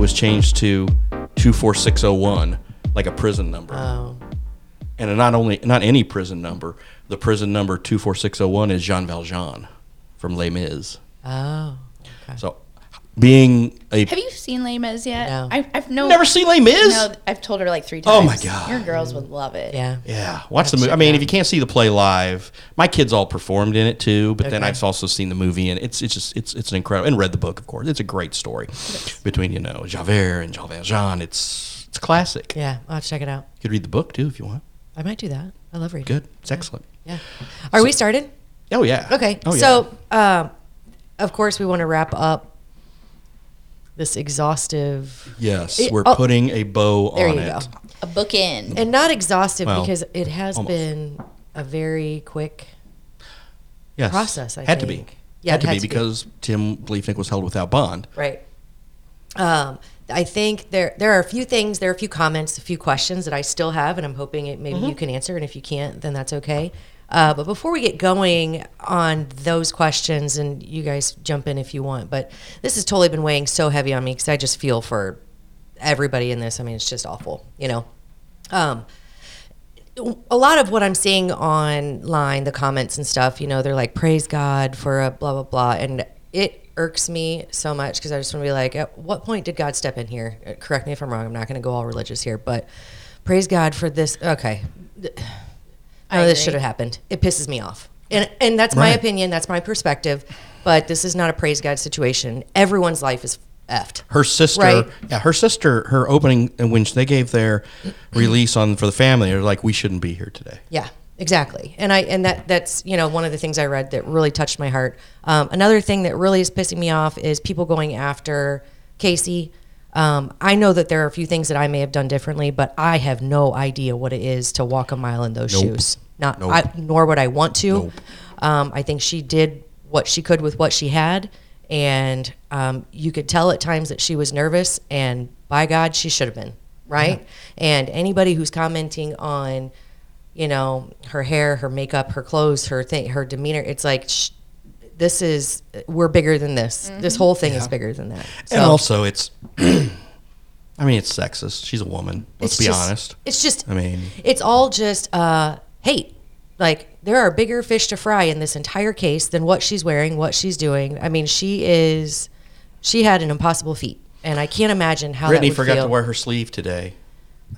was changed to 24601, like a prison number. Oh. And not only not any prison number, the prison number 24601 is Jean Valjean from Les Mis. Oh. Okay. So being a Have you seen Les Mis yet? No. I, I've no, never seen Les Mis? No, I've told her like three times. Oh my God. Your girls would love it. Yeah. Yeah, watch the movie. I mean, if you can't see the play live, my kids all performed in it too. But then I've also seen the movie, and it's it's just it's it's an incredible and read the book, of course. It's a great story between you know Javert and Jean Valjean. It's it's classic. Yeah. I'll have to check it out. You could read the book too if you want. I might do that. I love reading. Good, it's excellent. Yeah. Are we started? Oh yeah. Okay. Oh, yeah. So, um, of course, we want to wrap up this exhaustive yes, it- we're oh, putting a bow there on you it. go. A book in. and not exhaustive Well, because it has almost. been a very quick Yes, process, I had to be. Yeah, had it to had be to be. because Tim Bliefnick was held without bond. right. Um, I think there there are a few things, there are a few comments, a few questions that I still have, and I'm hoping it, maybe Mm-hmm. you can answer. And if you can't, then that's okay. Uh, but before we get going on those questions, and you guys jump in if you want, but this has totally been weighing so heavy on me because I just feel for everybody in this. I mean, it's just awful, you know. Um, a lot of what I'm seeing online, the comments and stuff, you know, they're like, praise God for a blah, blah, blah. And it irks me so much because I just want to be like, at what point did God step in here? Uh, Correct me if I'm wrong. I'm not going to go all religious here, but praise God for this. Okay. I No, this should have happened. It pisses me off. And, and that's my Right. opinion. That's my perspective. But this is not a praise God situation. Everyone's life is effed. Her sister, Right. yeah, her sister, her opening and when they gave their release on for the family, they're like, we shouldn't be here today. Yeah, exactly. And I and that that's you know one of the things I read that really touched my heart. Um, another thing that really is pissing me off is people going after Casey. Um, I know that there are a few things that I may have done differently, but I have no idea what it is to walk a mile in those Nope. shoes. Not, Nope. I, nor would I want to. Nope. Um, I think she did what she could with what she had, and um, you could tell at times that she was nervous. And by God, she should have been right. And anybody who's commenting on, you know, her hair, her makeup, her clothes, her thing, her demeanor, it's like. Sh- this is we're bigger than this. This whole thing is bigger than that. So and also, it's, I mean, it's sexist. She's a woman. Let's it's be just- honest. It's just I mean, it's all just uh, hate. Like there are bigger fish to fry in this entire case than what she's wearing, what she's doing. I mean, she is she had an impossible feat, and I can't imagine how Brittany that would forgot feel. to wear her sleeve today.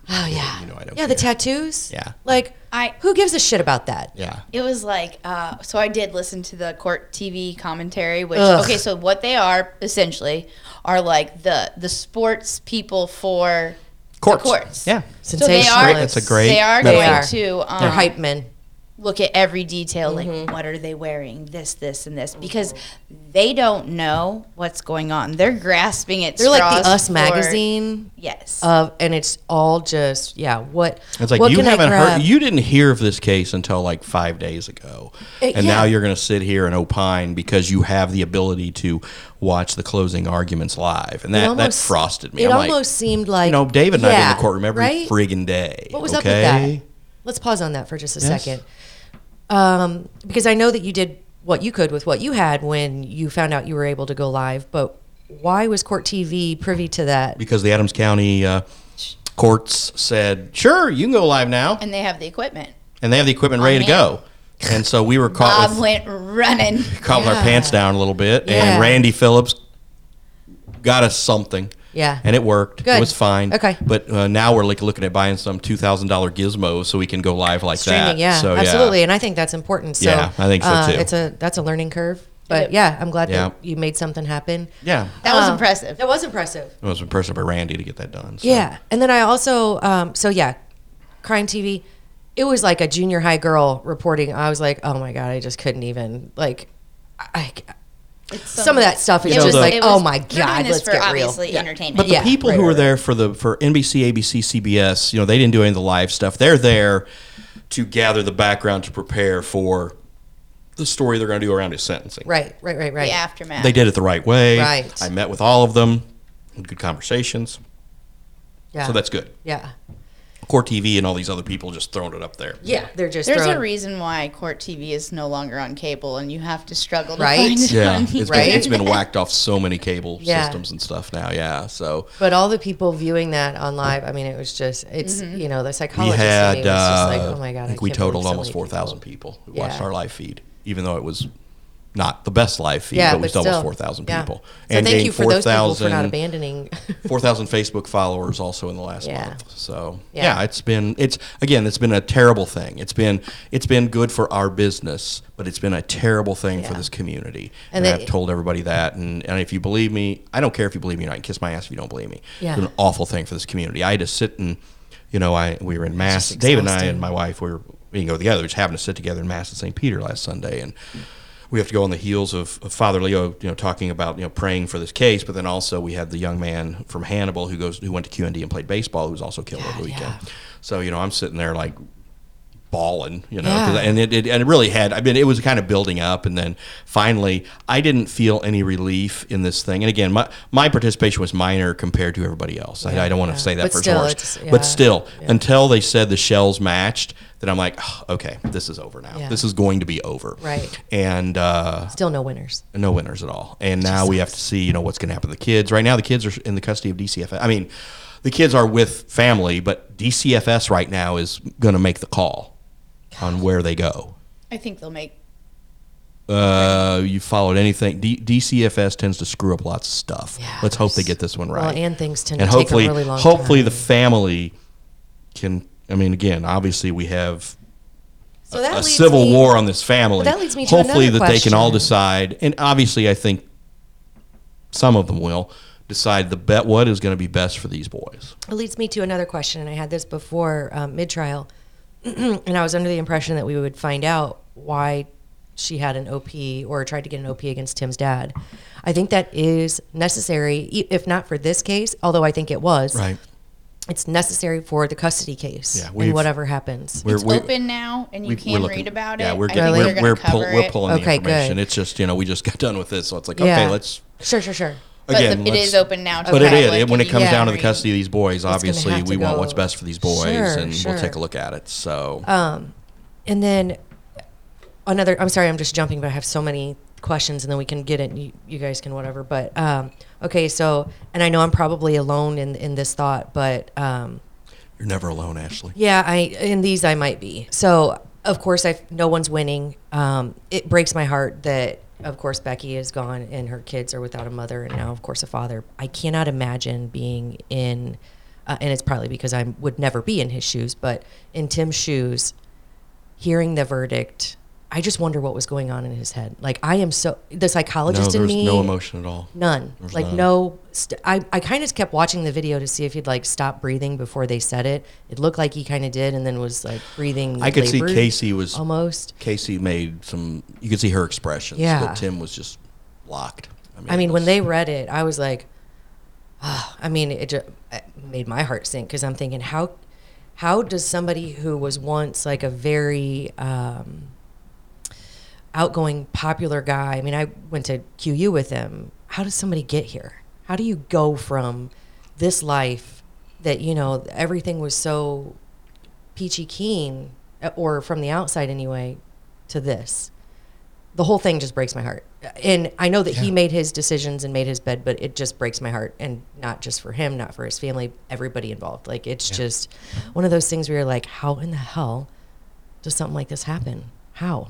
Oh yeah, you know I don't yeah, the tattoos. Yeah. like I- who gives a shit about that? Yeah. It was like, uh, so I did listen to the court TV commentary, which Ugh. okay, so what they are essentially are like the the sports people for Courts. the courts. Yeah. So they are. Sensationalists. That's a great They are metaphor. going are. to. Um, They're hype men. Look at every detail Mm-hmm. like what are they wearing this this and this because they don't know what's going on they're grasping at They're like the Us for- magazine yes of, and it's all just yeah. What It's like what you can haven't heard, you didn't hear of this case until like five days ago, Uh, and now you're going to sit here and opine because you have the ability to watch the closing arguments live, and It that that frosted me. It I'm almost like, seemed like you know, David and I in the courtroom every right? friggin' day. What was okay? up with that? Let's pause on that for just a Yes. second. Um, because I know that you did what you could with what you had when you found out you were able to go live, but why was Court TV privy to that? Because the Adams County uh, courts said, "Sure, you can go live now," and they have the equipment and they have the equipment ready to go. And so we were caught bob with went running caught with our pants down a little bit, Yeah. and Randy Phillips got us something. Yeah. and it worked. Good. It was fine. Okay. but uh, now we're like looking at buying some two thousand dollar gizmos so we can go live like Streaming, that. yeah, so, absolutely, and I think that's important. So, Yeah, I think so, uh, too. It's a that's a learning curve, but yeah, I'm glad Yeah. that you made something happen. Yeah, that was Um, impressive That was impressive. it was impressive by Randy to get that done. so. Yeah, and then I also, um, so yeah, crime TV. It was like a junior high girl reporting. I was like, oh my god, I just couldn't even like. I, some of that stuff is You just the- like, It oh my god, this let's for get real. obviously Yeah. entertainment But the Yeah, people right, who were right, there for the for NBC, ABC, CBS, you know, they didn't do any of the live stuff. They're there to gather the background to prepare for the story they're going to do around his sentencing. Right, right, right, right. the aftermath They did it the right way. Right. I met with all of them, had good conversations. Yeah. So that's good. yeah. Court TV and all these other people just throwing it up there. Yeah, they're just There's throwing, a reason why Court TV is no longer on cable, and you have to struggle to Right? find it Yeah, on it's been, Right? it's been whacked off so many cable Yeah. systems and stuff now. Yeah, so But all the people viewing that on live, I mean, it was just, it's, you know, the we psychologist had. in was just like, uh, oh my God. I think we totaled so almost four thousand people. people who watched our live feed, even though it was not the best live feed, Yeah, but we but still still. almost four thousand yeah. people. So thank gained you for those people for not 4,000 abandoning. 4,000 Facebook followers also in the last Yeah. month. So Yeah. yeah. it's been it's again it's been a terrible thing. It's been it's been good for our business, but it's been a terrible thing for this community. And And, that- I've told everybody that. And, and if you believe me, I don't care if you believe me or not. You can kiss my ass if you don't believe me. Yeah. It's been an awful thing for this community. I had to sit and you know I we were in mass. David and I and my wife we were we didn't go together. We just happened to sit together in mass at St. Peter last Sunday and we have to go on the heels of, of Father Leo, you know, talking about you know praying for this case, but then also we had the young man from Hannibal who goes who went to QND and played baseball, who was also killed over the weekend. yeah. So you know, I'm sitting there like bawling, you know, Yeah. and it, it and it really had. I mean, it was kind of building up, and then finally, I didn't feel any relief in this thing. And again, my my participation was minor compared to everybody else. I, I don't want yeah. to say that But for still, yeah, but still, yeah. until they said the shells matched, then I'm like, "Oh, okay, this is over now. Yeah. This is going to be over. Right. And uh, Still no winners. no winners at all. And now we have to see, you know, what's going to happen to the kids. Right now, the kids are in the custody of DCFS. I mean, the kids are with family, but DCFS right now is going to make the call on where they go. I think they'll make. Uh, you followed anything? D- DCFS tends to screw up lots of stuff. Yeah, Let's hope they get this one well, right. and things tend and to take a hopefully, really long hopefully the family can. I mean, again, obviously we have So that a leads civil me- war on this family. That leads me to Hopefully, another that they can all decide, and obviously, I think some of them will decide the bet what is going to be best for these boys. It leads me to another question, and I had this before um, mid trial, and I was under the impression that we would find out why she had an OP or tried to get an OP against Tim's dad. I think that is necessary, e- if not for this case, although I think it was. Right. It's necessary for the custody case Yeah, and whatever happens. We're, It's we're- open now, and you can we're looking- read about it. yeah, it. we're getting, Really? we're, we're, pull, we're pulling Okay, the information. good. It's just you know we just got done with this, so it's like Yeah. okay, let's Sure, sure, sure. But again. the, it open now. To But the it is public, when it comes can down to the custody of these boys. Obviously, have to we want what's best for these boys, Sure, and sure. we'll take a look at it. So Um, and then another. I'm sorry, I'm just jumping, but I have so many questions, and then we can get it. You, you guys can whatever. But um, okay, so and I know I'm probably alone in in this thought, but um, you're never alone, Ashley. yeah, I in these I might be. So of course, I no one's winning. Um, it breaks my heart that of course Becky is gone and her kids are without a mother and now of course a father. I cannot imagine being in, uh, and it's probably because I would never be in his shoes, but in Tim's shoes, hearing the verdict. I just wonder what was going on in his head. Like I am so the psychologist there in me. no emotion at all. None. Like none. no. St- I I kind of kept watching the video to see if he'd like stop breathing before they said it. It looked like he kind of did, and then was like breathing. I could see Casey was almost. Casey made some. You could see her expressions. Yeah. but Tim was just locked. I mean, it when was- they read it, I was like, ah. I mean, it just it made my heart sink because I'm thinking, how how does somebody who was once like a very um, outgoing, popular guy? I mean, I went to QU with him. How does somebody get here? How do you go from this life that you know everything was so peachy keen, uh, or from the outside anyway, to this? the whole thing just breaks my heart. And I know that he made his decisions and made his bed, but it just breaks my heart. And not just for him, not for his family, everybody involved. Like it's just one of those things where you're like, how in the hell does something like this happen? How?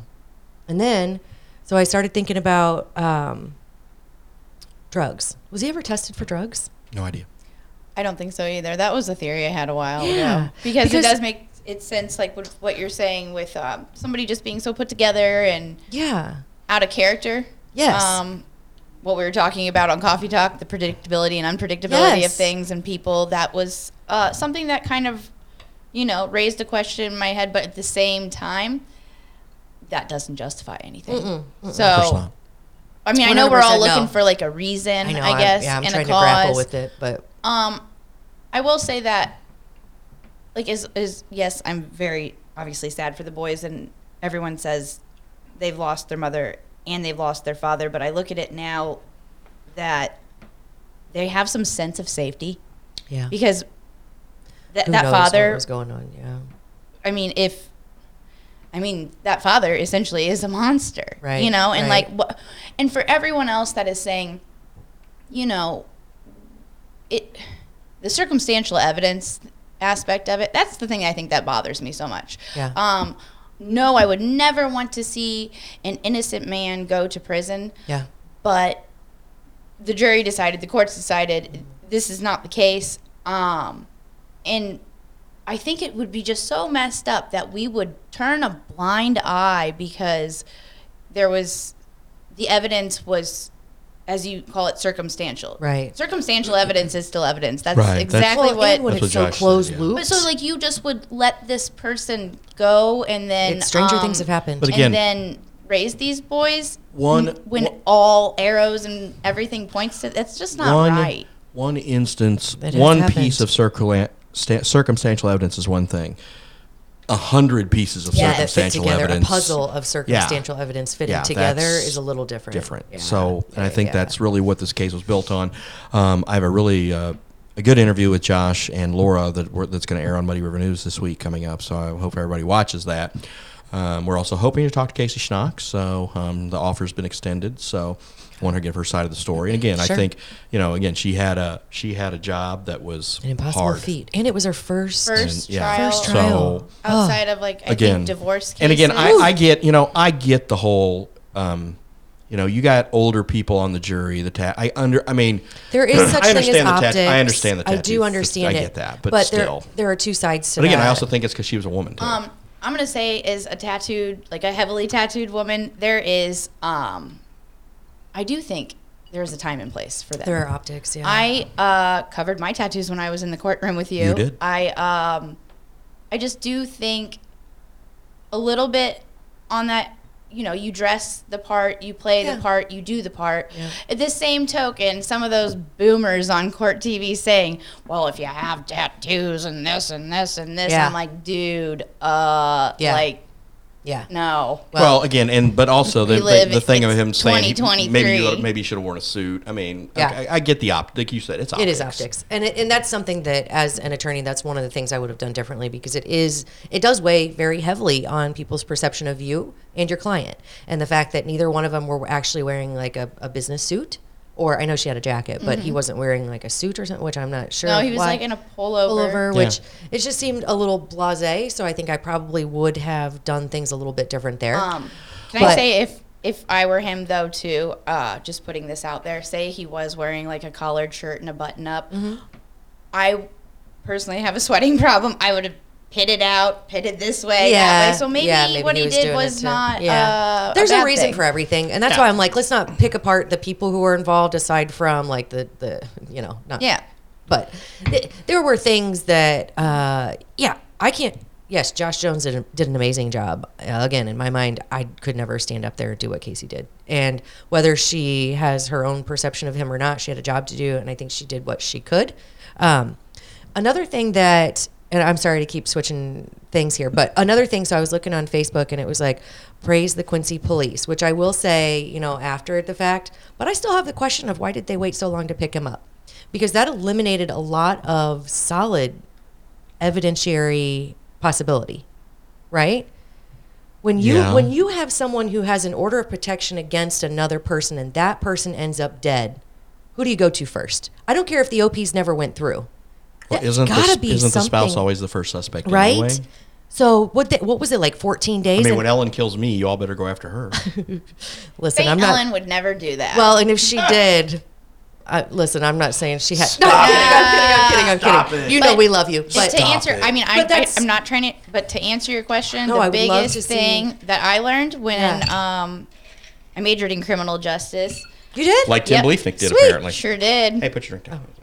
And then, so I started thinking about um, drugs. Was he ever tested for drugs? no idea. I don't think so either. That was a theory I had a while Yeah, ago because, because- it does make it sense, like what, what you're saying with um, somebody just being so put together and Yeah. out of character. Yes. Um, what we were talking about on Coffee Talk, the predictability and unpredictability of things and people. That was uh, something that kind of, you know, raised a question in my head. But at the same time, that doesn't justify anything. Mm-mm, Of course So. I mean, I know we're all looking no. for like a reason, I I, know. I'm- guess, yeah, I'm and trying a to cause. grapple with it, but Um, I will say that, like, is is yes, I'm very obviously sad for the boys, and everyone says they've lost their mother and they've lost their father. But I look at it now that they have some sense of safety yeah. because that Who that knows father what was going on? Yeah. I mean, if I mean that father essentially is a monster, Right, You know, and right. like, what, and for everyone else that is saying, you know, it, the circumstantial evidence aspect of it, that's the thing I think that bothers me so much. Yeah. Um, no, I would never want to see an innocent man go to prison, Yeah. but the jury decided, the courts decided this is not the case. Um, and I think it would be just so messed up that we would turn a blind eye because there was the evidence was, as you call it, circumstantial. Right. Circumstantial evidence is still evidence. That's Right, that's- exactly Well, what. and That's it's what so Josh said, closed yeah. loop. but so, like, you just would let this person go and then It's- stranger um, things have happened. But again- and then raise these boys One- when one- all arrows and everything points to that's just not one, right. One instance, one happened. piece of circula- sta- circumstantial evidence is one thing. A hundred pieces of Yeah, that fit circumstantial together. evidence. A puzzle of circumstantial evidence fitting Yeah, together is a little different. different. Yeah. So, and I think Yeah. that's really what this case was built on. Um, I have a really uh, a good interview with Josh and Laura that we're, that's going to air on Muddy River News this week coming up. So I hope everybody watches that. Um, we're also hoping to talk to Casey Schnock. So um, the offer's been extended. So want her to give her side of the story. And again, Sure. I think you know, again, she had a she had a job that was an impossible hard. feat, and it was her first. First yeah. trial, First trial. So outside of like I again, think divorce cases. and again, I, I get you know I get the whole. Um, you know, you got older people on the jury. The ta- I under. I mean, There is such I thing as understand the optics. tat- I understand the I do understand I it. get that, but, there, still. there are two sides to But again, that. I also think it's because she was a woman too. Um, I'm gonna say is a tattooed, like a heavily tattooed woman. There is, um, I do think there is a time and place for that. there are optics. Yeah. I uh, covered my tattoos when I was in the courtroom with you. You did? I um, I just do think a little bit on that. You know, you dress the part, you play Yeah. the part, you do the part. Yeah. At the same token, some of those boomers on court TV saying, "Well, if you have tattoos and this and this and this," Yeah. I'm like, dude, uh, Yeah. like, yeah. no. well, again, and but also the, We the, live- the thing of it's him saying he- 2023. maybe you maybe you should have worn a suit. I mean, Yeah. okay, I, get the op. Like you said, it's optics. It is optics, and it, and that's something that, as an attorney, that's one of the things I would have done differently because it is it does weigh very heavily on people's perception of you and your client, and the fact that neither one of them were actually wearing like a, a business suit, or I know she had a jacket, but he wasn't wearing like a suit or something, which I'm not sure. Mm-hmm. No, he was why. like in a pullover. pullover, Yeah. which it just seemed a little blasé. So I think I probably would have done things a little bit different there. Um, can I But- say if if I were him though too, uh, just putting this out there, say he was wearing like a collared shirt and a button up, Mm-hmm. I personally have a sweating problem. I would have pitted out, pitted this way, that Yeah, way. So maybe, yeah, maybe what he he, was did doing was it too. not. Yeah. Uh, There's a, bad reason thing. for everything, and that's why I'm like, let's not pick apart the people who were involved aside from like the the you know not Yeah. But th- there were things that uh, yeah I can't. Yes, Josh Jones did, a, did an amazing job. Uh, again, in my mind, I could never stand up there and do what Casey did. And whether she has her own perception of him or not, she had a job to do, and I think she did what she could. Um, another thing that and I'm sorry to keep switching things here, but another thing. So I was looking on Facebook, and it was like, praise the Quincy police, which I will say, you know, after the fact. But I still have the question of why did they wait so long to pick him up? Because that eliminated a lot of solid evidentiary possibility, right? When you Yeah. when you have someone who has an order of protection against another person, and that person ends up dead, who do you go to first? I don't care if the OPs never went through. Well, isn't gotta the, be isn't the spouse always the first suspect right? anyway? So what? The, what was it like? Fourteen days. I mean, And- when Ellen kills me, you all better go after her. listen, Saint I'm not. Ellen would never do that. Well, and if she did, I, listen, I'm not saying she had. No, I'm kidding. I'm kidding. I'm kidding. I'm kidding. You know we love you, But but to answer, it. I mean, I, I, I'm not trying to, but to answer your question, No, the I would love to biggest see- thing that I learned when Yeah. um, I majored in criminal justice, you did. like Tim Yep. Bliefnick did, Sweet. apparently. sure did. Hey, put your drink down. Nice.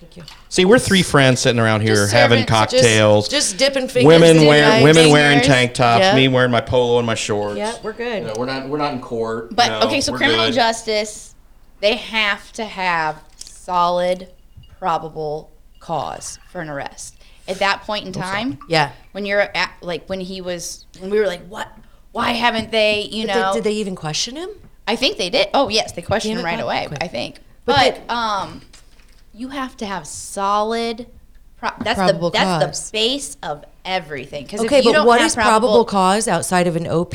Thank you. See, we're three friends sitting around here Just having serving- just- cocktails. Just dipping fingers. women in wear knives. women wearing tank tops. Yeah. Me wearing my polo and my shorts. Yeah, we're good. You know, we're not we're not in court. But you know, okay, so criminal good. justice, they have to have solid, probable cause for an arrest. At that point in time, Yeah. when you're at, like when he was, when we were like, what? Why haven't they? You But they- know, did they even question him? I think they did. Oh yes, they questioned Damn him right away. quick. I think, But but, um, you have to have solid, Pro- that's Probable the that's cause. the base of everything. Because Okay, if you but don't what have is probable cause outside of an OP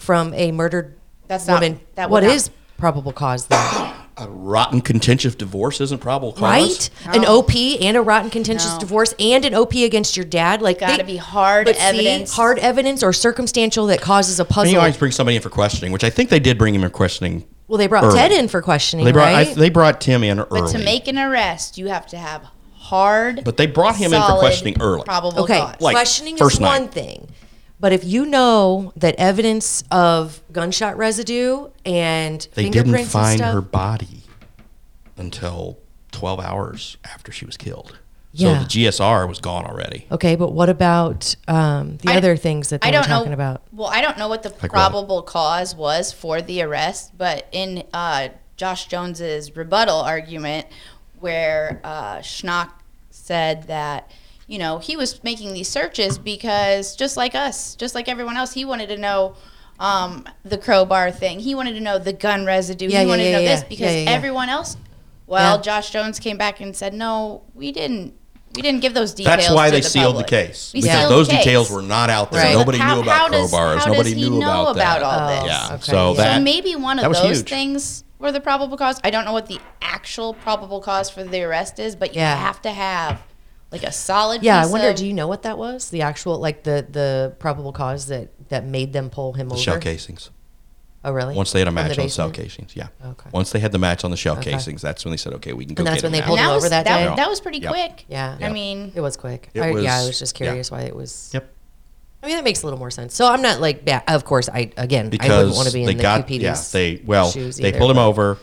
from a murdered That's not- woman? that what would not- is probable cause then? A rotten contentious divorce isn't probable cause. right? An OP and a rotten contentious No. divorce and an OP against your dad. Like Gotta they- be hard but see, evidence. hard evidence or circumstantial that causes a mean, puzzle. you always bring somebody in for questioning, which I think they did bring him in questioning. Well, they brought early. Ted in for questioning, They brought I, they brought Tim in early, But to make an arrest, you have to have hard. But they brought him in for questioning early. Probable okay, cause. Like, questioning first is one thing. But if you know that evidence of gunshot residue and they fingerprints didn't and find stuff, her body until 12 hours after she was killed. Yeah. So the GSR was gone already. Okay, but what about um, the I- other things that they I were don't talking know. about? Well, I don't know what the what? probable cause was for the arrest, but in uh, Josh Jones's rebuttal argument, where uh, Schnock said that you know he was making these searches because just like us, just like everyone else, he wanted to know. Um, the crowbar thing. He wanted to know the gun residue. Yeah, he yeah, wanted yeah, to know yeah. this because Yeah, yeah, yeah. everyone else. Well, Yeah. Josh Jones came back and said, "No, we didn't. We didn't give those details." That's why to they the sealed public. the case. We because sealed those the case. details were not out there. Right. Nobody How- knew about how does- crowbars. how Nobody does he knew know about that. about all Oh, this? Yeah. okay, So yeah. that so maybe one of those huge. things were the probable cause. I don't know what the actual probable cause for the arrest is, but you Yeah. have to have like a solid. Yeah, I wonder. Of, Do you know what that was? The actual, like the the probable cause that that made them pull him the over. shell casings. Oh, really? Once they had a From the match on the shell casings, yeah. Okay. Once they had the match on the shell Okay. casings, that's when they said, "Okay, we can go." And that's get when they now. pulled and him that over was that that, day? that was pretty Yep. quick. Yeah. I mean, It was quick. It I, yeah, I was- was just yeah. curious why it was. Yep. I mean, that makes a little more sense. So I'm not like, yeah, of course, I again, I wouldn't want to be they in the got QPD's yeah they well shoes they either, pulled him over.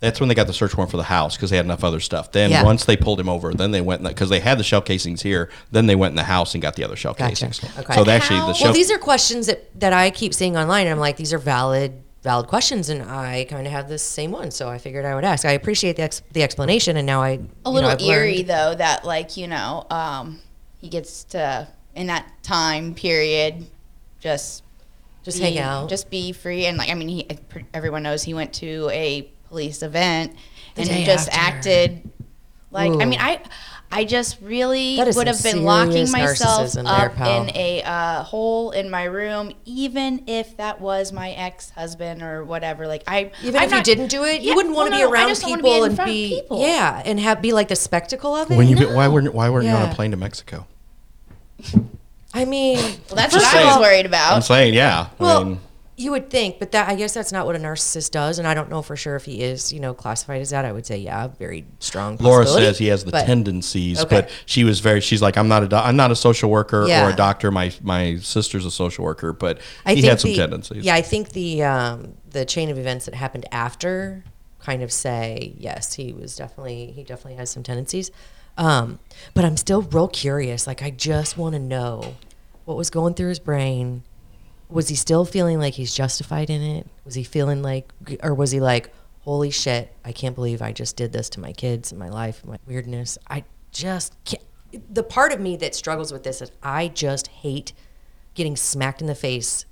That's when they got the search warrant for the house because they had enough other stuff. Then Yeah. once they pulled him over, then they went because they had the shell casings here. Then they went in the house and got the other shell Gotcha. casings. Okay. So And actually the Well, shell Well, these are questions that that I keep seeing online, and I'm like, these are valid valid questions, and I kind of have this same one, so I figured I would ask. I appreciate the ex- the explanation, and now I a know, little I've eerie learned- though that like you know um, he gets to in that time period just Just be- hang out. just be free and like I mean he everyone knows he went to a police event The and he just after. acted like I mean I I just really would have been locking myself narcissism there, up in a uh, hole in my room even if that was my ex-husband or whatever like I Even I'm if you didn't do it, Yeah, you wouldn't want to well, be around just don't wanna people be and be people. yeah, and have be like the spectacle of it. when you why weren't why weren't you on a plane to Mexico? I mean, well, that's what of I was worried about I'm saying yeah. Well, I mean, you would think, but that I guess that's not what a narcissist does, and I don't know for sure if he is, you know, classified as that. I would say, yeah, very strong. Laura says he has the but- tendencies, Okay. but she was very. She's like, I'm not a doc- I'm not a social worker or a doctor. My my sister's a social worker, but I he had some the, tendencies. Yeah, I think the um, the chain of events that happened after kind of say yes, he was definitely he definitely has some tendencies. Um, but I'm still real curious. Like I just want to know what was going through his brain. Was he still feeling like he's justified in it? Was he feeling like, or was he like, holy shit, I can't believe I just did this to my kids and my life, my weirdness. I just can't. The part of me that struggles with this is I just hate getting smacked in the face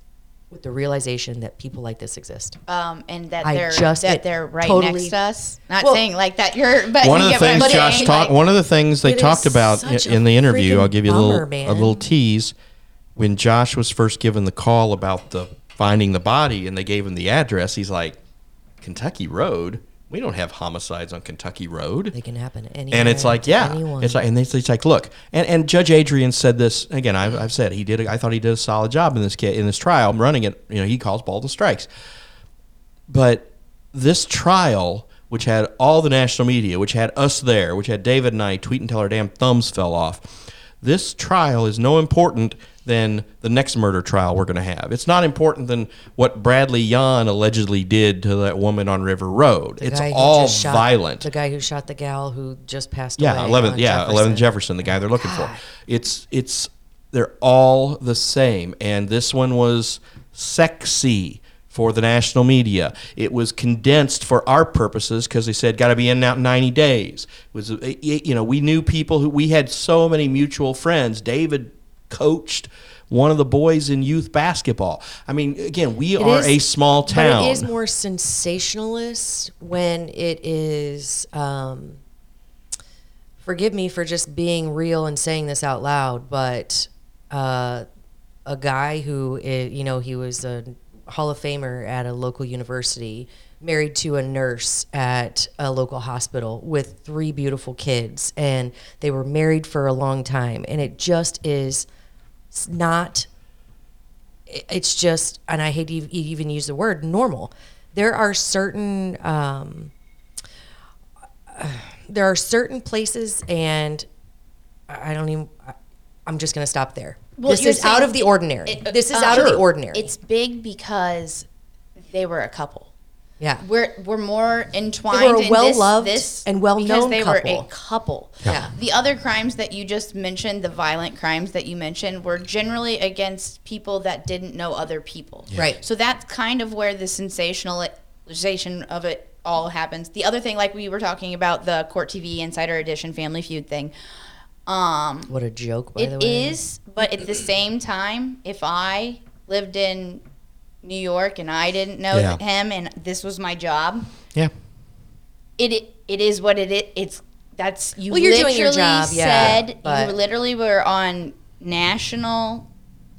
with the realization that people like this exist. um, and that I they're just- that they're right totally- next to us. Not Well- saying like that you're, but one of the get what I'm things Josh talked. like- One of the things they talked about such in the interview. I'll give you a little man. a little tease. When Josh was first given the call about the finding the body, and they gave him the address, he's like, "Kentucky Road. We don't have homicides on Kentucky Road." They can happen anywhere. and it's like, yeah, anyone. it's like, and it's, it's like, look, and, and Judge Adrian said this again. I've, I've said he did. a- I thought he did a solid job in this case, in this trial, running it. You know, he calls balls and strikes. But this trial, which had all the national media, which had us there, which had David and I tweet until our damn thumbs fell off. This trial is no important than the next murder trial we're going to have. It's not important than what Bradley Yon allegedly did to that woman on River Road. The it's all shot- violent. The guy who shot the gal who just passed Yeah, away. Yeah, Jefferson. Jefferson, the guy they're looking for. It's it's they're all the same, and this one was sexy for the national media. It was condensed for our purposes because they said got to be in and out in ninety days. It was uh, you know we knew people who we had so many mutual friends. David coached. One of the boys in youth basketball. I mean, again, we It are is- a small town. It is more sensationalist when it is um, forgive me for just being real and saying this out loud, but uh, a guy who, you know, he was a Hall of Famer at a local university, married to a nurse at a local hospital with three beautiful kids, and they were married for a long time, and it just is s- not it's just, and I hate to even use the word normal. There are certain, um, there are certain places, and I don't even. I'm just going to stop there. Well, this is out of the ordinary. it- this is uh, out of the ordinary. It's big because they were a couple. Yeah. We're we're more entwined. They were a in well-loved this, this and well-known because they were a couple. Yeah. The other crimes that you just mentioned, the violent crimes that you mentioned, were generally against people that didn't know other people. Right. So that's kind of where the sensationalization of it all happens. The other thing, like we were talking about the Court TV Insider Edition Family Feud thing. Um, What a joke, by the way. is, but at the same time, if I lived in New York and I didn't know Yeah. him and this was my job, Yeah. it it, it is what it is. It's that's you. Well, you're literally doing your job, yeah, Said but- you literally were on national,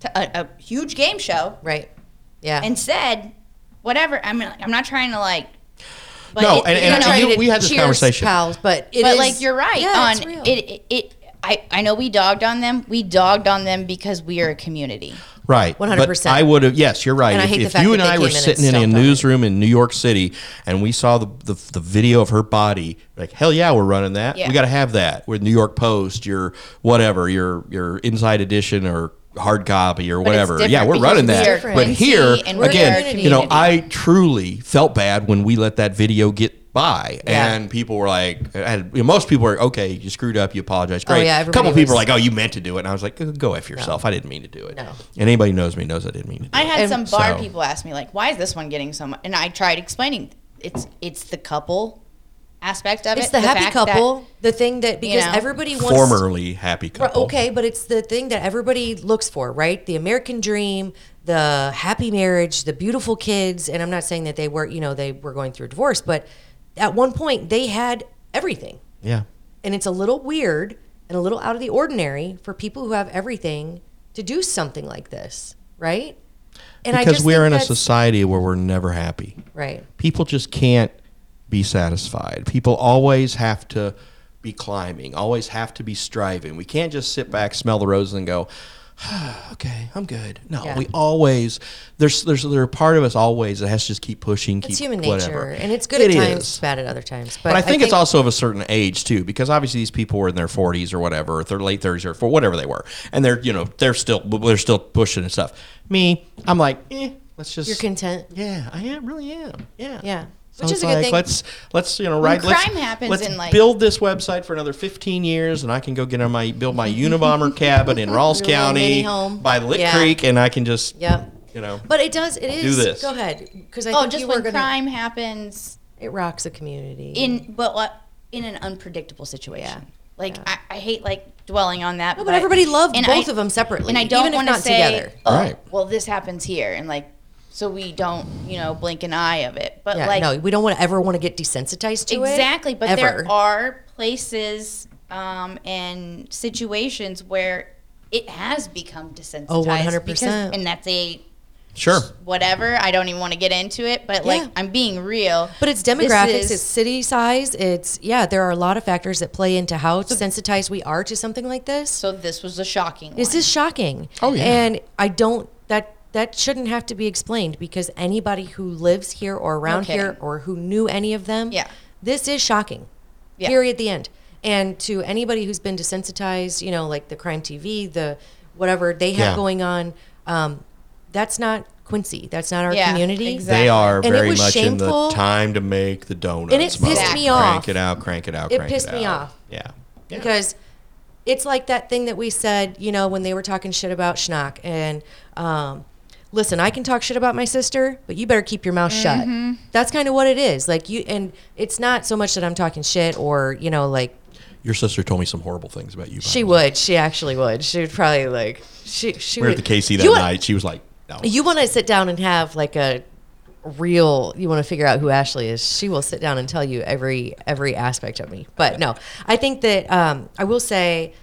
t- a, a huge game show, Right. Yeah. and said whatever. I mean, I'm not trying to like. But No, it- and- you and know, I- Trying you- we had this cheers, conversation. pals, but it but is- like you're right Yeah, it's on real. it, it. It I I know we dogged on them. We dogged on them because we are a community. Right. 100%. But I would have, yes, you're right. And I if hate the if fact you that and I were sitting in a stomped on it. newsroom in New York City and we saw the, the, the video of her body, like, hell yeah, we're running that. Yeah. We got to have that. With New York Post, your whatever, your, your inside edition or hard copy or whatever. Yeah, we're running that. But here, and again, you know. I truly felt bad when we let that video get by Yeah. and people were like I had, you know, most people were okay you screwed up you apologize Oh, great yeah, a couple everybody people were like oh you meant to do it and i was like go- go f yourself i didn't mean to do it No. and anybody who knows me knows i didn't mean to do it. I it had And some bar so- people ask me like, "Why is this one getting so much?" And I tried explaining it's it's the couple aspect of it's it. It's the, happy fact that- couple, the thing that because know, everybody wants formerly happy couple Okay, but it's the thing that everybody looks for, right? The American dream, the happy marriage, the beautiful kids. And I'm not saying that they were, you know, they were going through a divorce, but at one point they had everything. yeah And it's a little weird and a little out of the ordinary for people who have everything to do something like this, right? And because we're in a society where we're never happy right. people just can't be satisfied. People always have to be climbing, always have to be striving. We can't just sit back, smell the roses, and go, "Okay, I'm good." No, Yeah. we always there's there's there's a part of us always that has to just keep pushing, keep It's human nature, and it's good It at times, is. bad at other times. But, But I think, it's also of a certain age too, because obviously these people were in their 40s or whatever, or their late 30s or for whatever they were, and they're you know they're still they're still pushing and stuff. Me, I'm like, eh, let's just you're content. yeah, I am really am. Yeah. Yeah. So Which it's is a good like, thing. Let's let's you know When right. let's, crime happens let's in, like- build this website for another 15 years, and I can go get on my build my Unabomber cabin in Rawls Your County home. by Lick Yeah. Creek, and I can just Yep. you know But it does. It is. this. Go ahead, because I Oh, think just you were when gonna. crime happens It rocks a community. in but what in an unpredictable situation. Yeah. Like Yeah. I, I hate like dwelling on that. No, but everybody loved and both I- of them separately, and I don't want to not say, together. oh, Right. well, this happens here, and like, so we don't, you know, blink an eye of it. But yeah, like, no, we don't want to ever want to get desensitized to it. exactly. But ever. there are places um, and situations where it has become desensitized. Oh, because- 100%. And that's a sure. whatever. I don't even want to get into it, but like, I'm being real. But it's demographics, is- it's city size, it's yeah. There are a lot of factors that play into how sensitized we are to something like this. So this was a shocking. This one. is shocking. Oh, yeah. And I don't that that shouldn't have to be explained because anybody who lives here or around kidding. here or who knew any of them, Yeah. this is shocking. Yeah. Period. The end. And to anybody who's been desensitized, you know, like the crime TV, the whatever they have Yeah. going on, um, that's not Quincy. That's not our Yeah, community. exactly. They are And very was much in the time to make the donuts. And it mode. pissed me off. Crank it out, crank it out, It crank pissed me out. off. Yeah. yeah. because it's like that thing that we said, you know, when they were talking shit about Schnock. And um, listen, I can talk shit about my sister, but you better keep your mouth shut. That's kind of what it is. Like you, and it's not so much that I'm talking shit or you know, like Your sister told me some horrible things about you. she the way. would. She actually would. She would probably like she. she We were would, at the KC that You want- night. She was like, "No." You want to sit down and have like a real you want to figure out who Ashley is, she will sit down and tell you every every aspect of me. But no, I think that um, I will say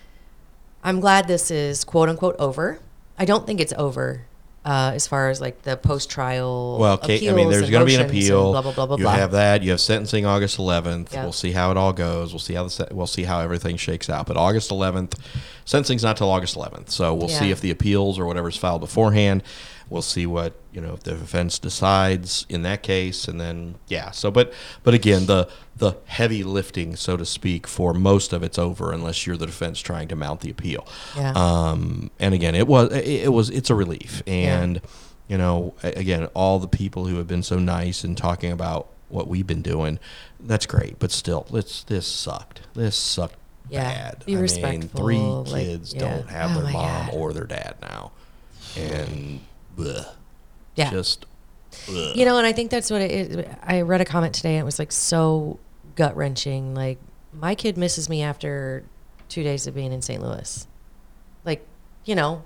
I'm glad this is quote unquote over. I don't think it's over uh, as far as like the post trial. Well, Kate, I mean, there's going to be an appeal. Blah blah blah blah you blah. have that. You have sentencing August 11th. Yeah. We'll see how it all goes. We'll see how the we'll see how everything shakes out. But August 11th, sentencing's not till August 11th. So we'll see if the appeals or whatever's filed beforehand. We'll see what you know if the defense decides in that case, and then yeah. So, but but again, the the heavy lifting, so to speak, for most of it's over, unless you're the defense trying to mount the appeal. Yeah. Um, and again, it was it, it was it's a relief, and you know, again, all the people who have been so nice and talking about what we've been doing, that's great. But still, it's this sucked. This sucked Yeah, bad. be I mean, three respectful, like, kids yeah. don't have Oh their mom God. or their dad now, and bleh, yeah. just bleh. You know, and I think that's what it is. I read a comment today and it was like so gut wrenching. Like, my kid misses me after two days of being in St. Louis. Like, you know,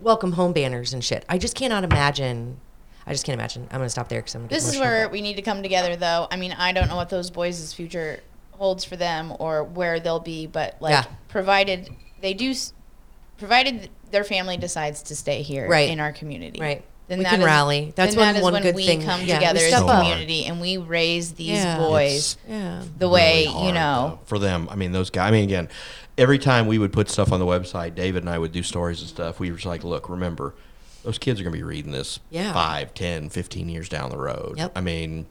welcome home banners and shit. I just cannot imagine. I just can't imagine. I'm going to stop there because I'm going to This is where we need to come together, though. I mean, I don't know what those boys' future holds for them or where they'll be, but like, Yeah. provided they do, s- provided their family decides to stay here Right. in our community, Right. Then We that can is- rally. That's then one- that is one when good we thing. come Yeah, we together as step a up. community and we raise these Yeah. boys Yeah. the way really you know. for them. I mean, those guys. I mean, again, every time we would put stuff on the website, David and I would do stories and stuff. We were just like, look, remember, those kids are going to be reading this Yeah. five, ten, fifteen years down the road. Yep. I mean,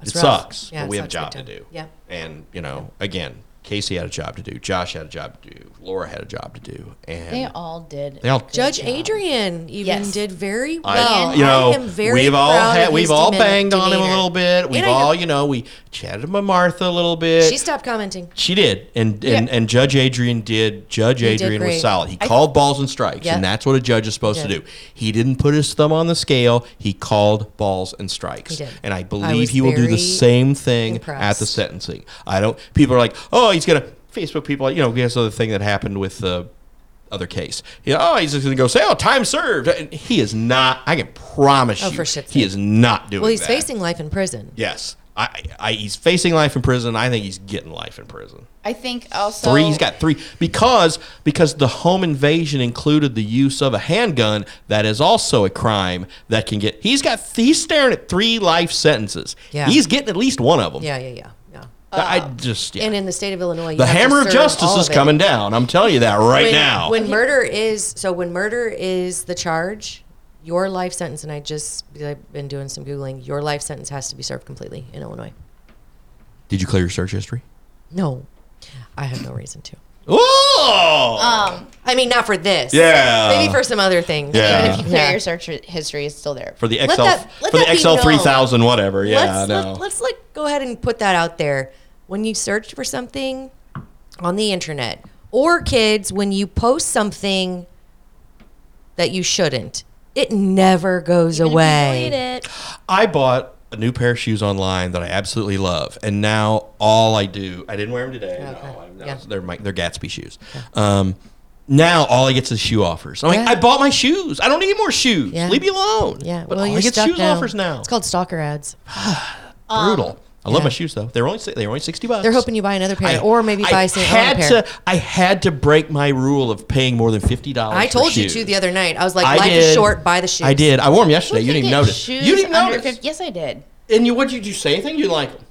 That's it rough. sucks, Yeah, but it we have a job to do. Yeah. And, you know, again, Casey had a job to do. Josh had a job to do. Laura had a job to do. And They all did. they all Judge job. Adrian even Yes. did very I, well. you know, I am very we've all had, we've all demean- banged on him a little bit. We've all, have- you know, we chatted with Martha a little bit. She stopped commenting. She did, and and, Yeah. and Judge Adrian did. Judge He did Adrian was solid. He I- called balls and strikes, Yep. and that's what a judge is supposed to do. He didn't put his thumb on the scale. He called balls and strikes, He did. and I I believe was he will do the same thing at the sentencing. I don't. People are like, oh, he's gonna Facebook people. You know, here's the other thing that happened with the other case. You know, oh, he's just gonna go say, oh, time served. And he is not. I can promise Oh, you, for shit's he sake. is not doing. Well, he's that. facing life in prison. Yes. I, I, he's facing life in prison. I think he's getting life in prison. I think also Three. He's got three because because the home invasion included the use of a handgun. That is also a crime that can get. He's got. He's staring at three life sentences. Yeah. He's getting at least one of them. Yeah, yeah, yeah, yeah. I just. Yeah. And in the state of Illinois, you the have to hammer of justice all is of coming down. I'm telling you that right when, now. When murder is so, when murder is the charge, your life sentence, and I just I've been doing some googling, your life sentence has to be served completely in Illinois. Did you clear your search history? No, I have no reason to. Oh. um, I mean, not for this. Yeah. Maybe for some other things. Yeah. even if you clear Yeah. your search history, it's still there. for the Let XL that- let for the XL three thousand whatever. Yeah. let's, no. let, let's like go ahead and put that out there. When you search for something on the internet, or kids, when you post something that you shouldn't, it never goes Even away. it. I bought a new pair of shoes online that I absolutely love, and now all I do I didn't wear them today. Okay. No, I, no, Yeah. they're my, they're Gatsby shoes. Um, now all I get is shoe offers. I'm like, Yeah. I bought my shoes. I don't need more shoes. Yeah. Leave me alone. Yeah, but well, all you're I get stuck shoes now. offers now. It's called stalker ads. brutal. I love yeah. my shoes though. They're only si- they're only sixty bucks. They're hoping you buy another pair, I- or maybe I buy some had pair. to. I had to break my rule of paying more than fifty dollars. I told you to the other night. I was like, I life did. is short. Buy the shoes. I did. I wore them yesterday. Who You didn't even notice. Shoes You didn't under notice. 50 Yes, I did. And you what? Did you say anything? You like them?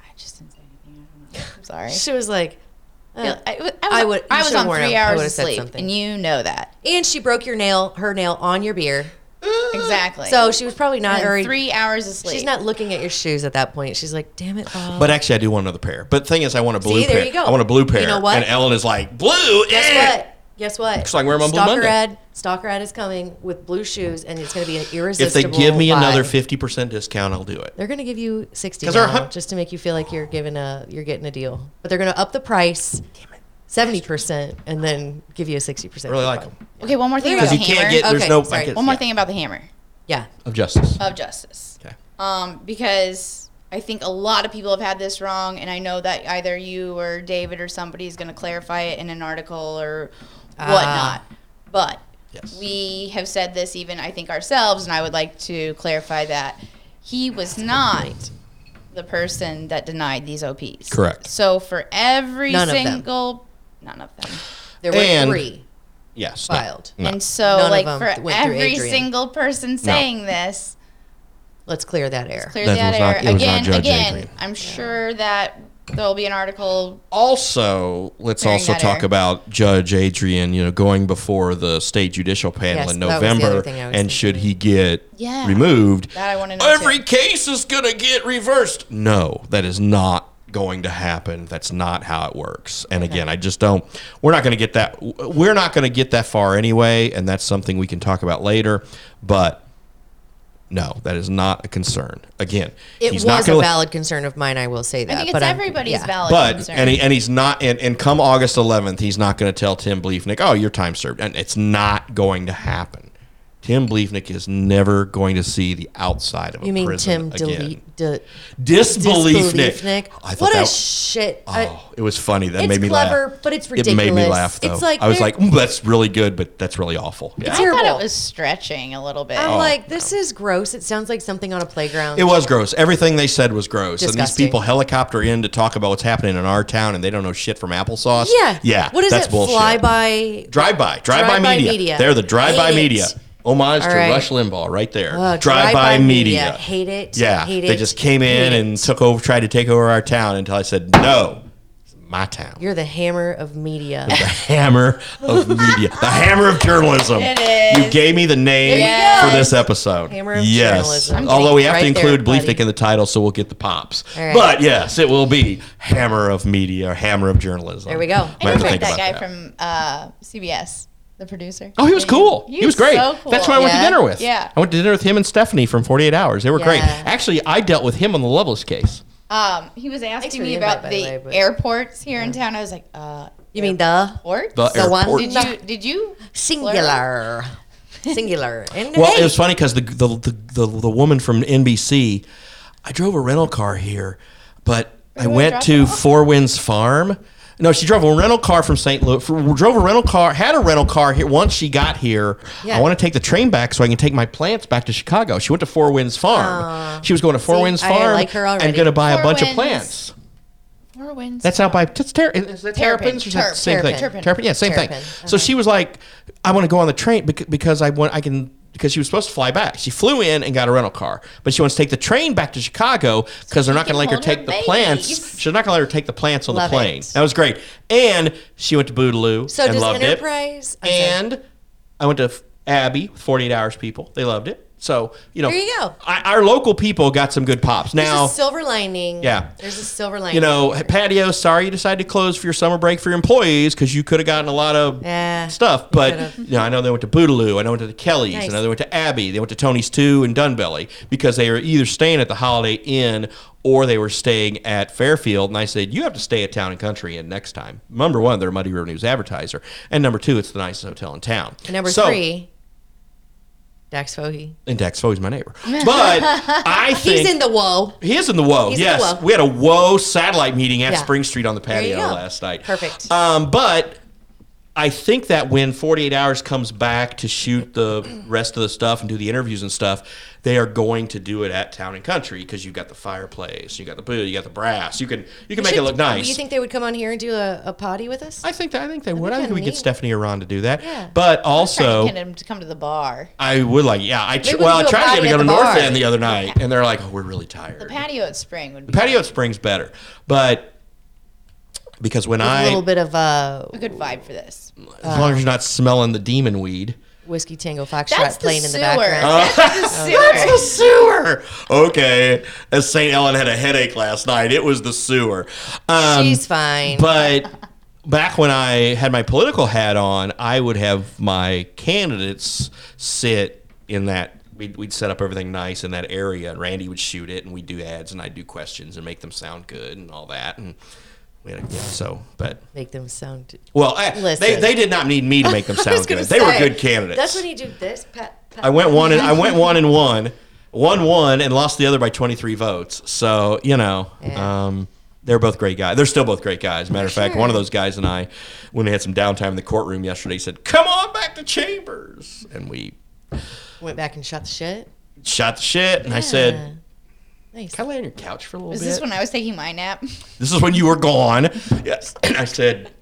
I just didn't say anything. I don't know. I'm sorry. She was like, uh, I, I was, I would- I was should've on worn three them. I hours would've of said sleep, something. and you know that and she broke your nail, her nail on your beer. Exactly. So she was probably not And already. three hours of sleep. She's not looking at your shoes at that point. She's like, damn it, Bob. But actually, I do want another pair. But the thing is, I want a blue See, there pair. you go. I want a blue pair. You know what? And Ellen is like, blue. Guess eh." what? Guess what? So I can wear 'em on Blue Stalker Monday. ad. Stalker ad is coming with blue shoes, and it's going to be an irresistible. If irresistible. they give me buy. another fifty percent discount, I'll do it. they're going to give you sixty 'Cause they're a now, hun- just to make you feel like you're giving a you're getting a deal. But they're going to up the price, seventy percent, and then give you a sixty percent. really like them okay, one more thing about you the because you hammer. can't get. There's Okay, no. sorry. I guess- one more yeah, thing about the hammer Yeah, of justice. of justice. Okay. Um, because I think a lot of people have had this wrong, and I know that either you or David or somebody is going to clarify it in an article or Ah. whatnot. But Yes. we have said this even, I think, ourselves, and I would like to clarify that he was not the person that denied these OPs. Correct. So for every None of them. single, none of them. There were And- three Yes. no. filed. No. And so, None of like them for went through every Adrian. single person saying this, Let's clear that air. clear That that, was not- air it was not again. Judge Again, Adrian. I'm sure that there'll be an article. Also, let's Clearing also that talk air. about Judge Adrian, you know, going before the state judicial panel Yes, in that was the other November, thing I was and thinking. should he get Yeah. removed, That I wanna know, every too. case is going to get reversed. No, that is not going to happen. That's not how it works. And again, I just don't. We're not going to get that. We're not going to get that far anyway, and that's something we can talk about later. But no, that is not a concern. Again, It he's was not a gonna let- valid concern of mine. I will say that. I think it's but everybody's yeah. valid but concern. and he, and he's not and, and come August 11th he's not going to tell Tim Bliefnick oh your time served and it's not going to happen. Tim Bliefnick is never going to see the outside of a You mean prison Tim again. delete? De, Disbeliefnick. I thought What a that- shit! Oh, I- Oh, it was funny. That It's made me laugh. It's clever, laugh. but it's ridiculous. It made me laugh though. It's like I was like, "Ooh, that's really good, but that's really awful. Yeah. I terrible. thought it was stretching a little bit. I'm Oh. like, this is gross. It sounds like something on a playground. It was gross. Everything they said was gross. And these people helicopter in to talk about what's happening in our town, and they don't know shit from applesauce. yeah, yeah. What is that's it? bullshit. Fly by. Drive by, drive by Drive-by media. media. They're the drive by media. it. Media. Homage All to right. Rush Limbaugh, right there. Uh, drive by media. Hate it. Yeah, Hate they it. just came in Hate and it. took over, tried to take over our town until I said no. It's my town. You're the hammer of media. the hammer of media, the hammer of journalism. It is. You gave me the name for this episode. Hammer of yes. journalism. I'm Although we have to right there, include buddy. Bliefnick in the title, so we'll get the pops. All right. But yes, it will be hammer of media or hammer of journalism. There we go. I Might have to never think that guy that. from uh, CBS, the producer. Oh, he was cool. He, was great. so cool. That's who I went to dinner with. Yeah. I went to dinner with him and Stephanie from 48 Hours. They were great. Actually, I dealt with him on the Loveless case. Um, he was asking me about the the way, airports here in town. I was like, uh, You mean the airports? The The one- airport. Did you? Did you? singular, singular? Well, hey, it was funny because the, the the the the woman from NBC, I drove a rental car here, but I went to off? Four Winds Farm. No, she drove a rental car from St. Louis. for- Drove a rental car. Had a rental car here. Once she got here, Yeah. I want to take the train back so I can take my plants back to Chicago. She went to Four Winds Farm. Ah. she was going to Four See, Winds I Farm like her and going to buy a Four bunch of plants. Four winds. That's out by that's ter- is that Terrapin. terrapins or is Terp- the same thing? terrapin. Terrapin, yeah, same Terrapin, thing. So she uh-huh. was like, "I want to go on the train bec- because I want I can." Because she was supposed to fly back, she flew in and got a rental car, but she wants to take the train back to Chicago because they're not going to let her hold her take the plants. She's not going to let her take the plants on Love the plane. it. That was great, and she went to Bootaloo So and does loved Enterprise? it. I'm. And I went to Forty Eight Hours people. They loved it. So you know, There you go. I, our local people got some good pops. There's Now a silver lining. Yeah. There's a silver lining. you know, patio. Sorry, you decided to close for your summer break for your employees because you could have gotten a lot of Yeah, stuff. But could've. you know, I know they went to Bootaloo. I know they went to the Kellys. Nice. I know they went to Abbey. They went to Tony's Two and Dunbelly because they were either staying at the Holiday Inn or they were staying at Fairfield. And I said, you have to stay at Town and Country Inn next time. Number one, they're a Muddy River News advertiser, and number two, it's the nicest hotel in town. And number So- three, Dax Fohe. And Dax Foey's my neighbor. But I think He's in the whoa. he is in the Woe. He's in yes, the Woe. we had a Woe satellite meeting at Yeah. Spring Street on the patio last night. Perfect. Um, but I think that when 48 Hours comes back to shoot the rest of the stuff and do the interviews and stuff, they are going to do it at Town and Country because you've got the fireplace, you got the boo, you got the brass. You can you can make it look nice. Do you think they would come on here and do a, a potty with us? I think that, I think they would. I think we get. Stephanie or Ron to do that. Yeah. But trying to also, get him to come to the bar. I would like. Yeah, I tr- Maybe we well, I can do a tried to get potty them to at go to the North. End the other night, and they're like, "Oh, we're really tired." The patio at Spring would be The patio at Spring's better, but because when With I a little bit of uh, a good vibe for this. as long as you're not smelling the demon weed. whiskey tango That's foxtrot the playing in the sewer. background. That's the sewer. That's sewer. the sewer. Okay, as St. Ellen had a headache last night, it was the sewer. Um, She's fine. but back when I had my political hat on, I would have my candidates sit in that. We'd, we'd set up everything nice in that area, and Randy would shoot it, and we'd do ads, and I'd do questions and make them sound good and all that. And we had a, yeah, so, but Make them sound. well, I, they Listen. they did not need me to make them I sound was good. gonna They were say, good candidates. That's when you do this. Pat, pat. I went one and I went one and one, one one, and lost the other by twenty three votes. So you know, Yeah. um, they're both great guys. They're still both great guys. Matter of fact, one of those guys and I, when we had some downtime in the courtroom yesterday, said, "Come on back to chambers," and we Went back and shot the shit. shot the shit. And I said, Nice. Can I lay on your couch for a little Was bit? this when I was taking my nap? This is when you were gone. Yes. And I said,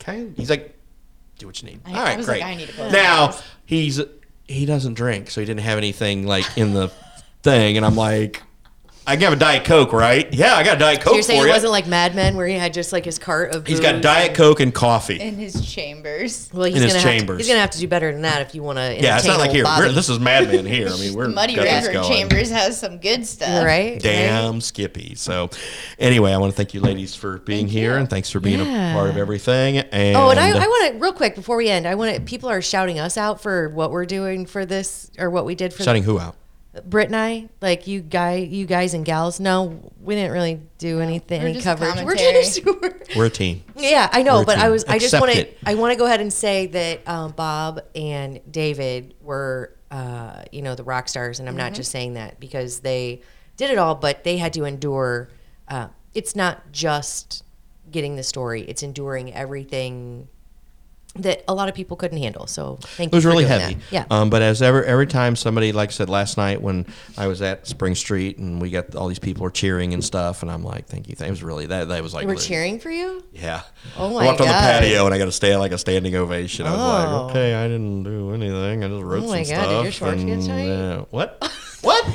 okay. He's like, do what you need. I- All I right, was great. like, I need to now he's he doesn't drink, so he didn't have anything like in the thing, and I'm like, I can have a diet coke, right? Yeah, I got a diet coke You're saying for it you. wasn't like Mad Men where he had just like his cart of. He's got booze diet and- coke and coffee. In his chambers. Well, he's in his gonna have to, chambers. he's gonna have to do better than that if you want to. yeah, it's not like here. We're, this is Mad Men here. I mean, we're Muddy got this River going. Chambers has some good stuff. right. Damn Skippy. So, anyway, I want to thank you ladies for being here and thanks for being Yeah. a part of everything. And Oh, and I, I uh, want to real quick before we end. I want to. People are shouting us out for what we're doing for this or what we did for shutting who out? Britt and I. Like you guy, you guys and gals. No, we didn't really do anything, we're any just coverage. We're just. We're, We're a team. Yeah, I We're know, a but I team. was. I just Accept want to. I want to go ahead and say that um, Bob and David were, uh, you know, the rock stars, and I'm Mm-hmm. not just saying that because they did it all, but they had to endure. Uh, it's not just getting the story; it's enduring everything that a lot of people couldn't handle. So thank you. It was for really heavy. That. Yeah. Um, but as ever, every time somebody, like I said last night when I was at Spring Street and we got all these people are cheering and stuff, and I'm like, thank you. Thank It was really that. That was like they were really- cheering for you. Yeah. Oh my. I walked on the patio and I got to stand like a standing ovation. I was Oh. like, okay, I didn't do anything. I just wrote Oh some my God, stuff. did your shorts get tight? uh, what? what?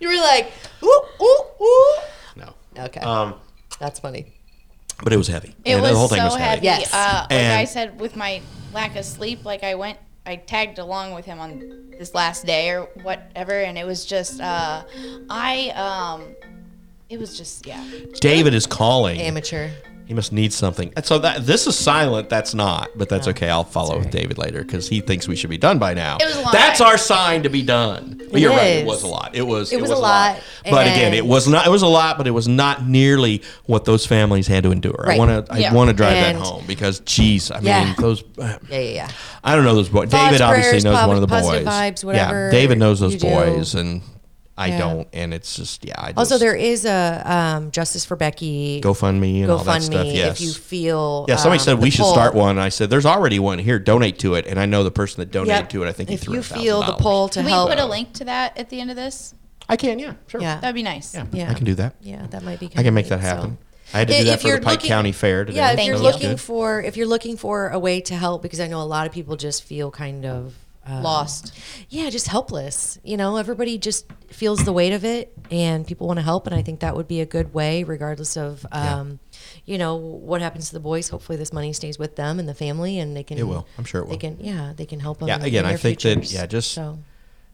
You were like, ooh, ooh, ooh. No. Okay, Um, that's funny. But it was heavy. It And was the whole thing so was heavy. heavy. Yes. Uh, like And- I said, with my lack of sleep, like I went, I tagged along with him on this last day or whatever, and it was just, uh, I, um, it was just, yeah. David is calling. Amateur. He must need something. And so that this is silent. That's not, but that's okay. I'll follow with. David later because he thinks we should be done by now. It was a long That's our sign to be done. But It you're right. It is. was a lot. It was. It was a lot, But again, and- it was not. It was a lot, but it was not nearly what those families had to endure. I Right. want to. I Yeah. want to drive And- that home because, geez, I mean, Yeah. those. Uh, yeah, yeah, yeah. I don't know those boys. David obviously prayers, knows one of the positive boys. vibes, whatever yeah, David knows those you do. boys, and I Yeah. don't. And it's just yeah. I just, Also, there is a um, Justice for Becky GoFundMe and all that stuff. GoFundMe Yes. if you feel. Yeah, somebody um, said we should pull. start one. I said, "There's already one here. Donate to it." And I know the person that donated Yep. to it. I think he if threw you feel the pull to Can we put a link to that at the end of this? I can. Yeah, sure. Yeah. That'd be nice. yeah, Yeah. I can do that. yeah, that might be. Good. I can make kinda that neat, so. happen. I had to do If that for the Pike looking- County Fair today. Yeah, if Thank you're you. so that's looking good. for if you're looking for a way to help, because I know a lot of people just feel kind of um, Lost. Yeah, just helpless. You know, everybody just feels the weight of it, and people want to help, and I think that would be a good way, regardless of, Yeah. um, you know, what happens to the boys. Hopefully, this money stays with them and the family, and they can. It will. I'm sure it will. They can, yeah, they can help them. Yeah, again, I think that- yeah, just- so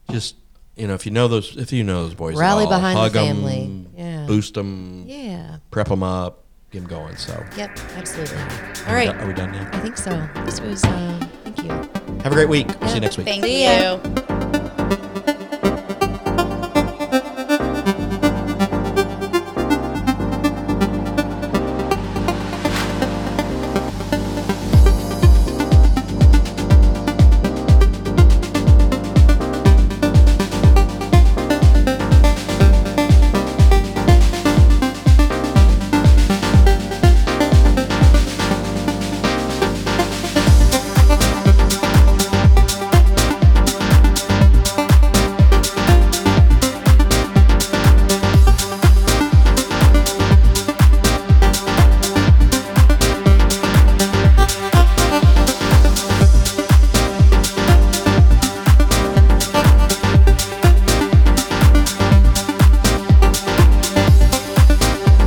just you know, if you know those, if you know those boys, Rally all, behind the hug 'em, family. Yeah. boost them, yeah, prep them up, get them going. So, yep, absolutely. All Are we right, done- are we done now? I think so. This was. Uh, thank you. Have a great week. We'll see you next week. Thank See ya. you.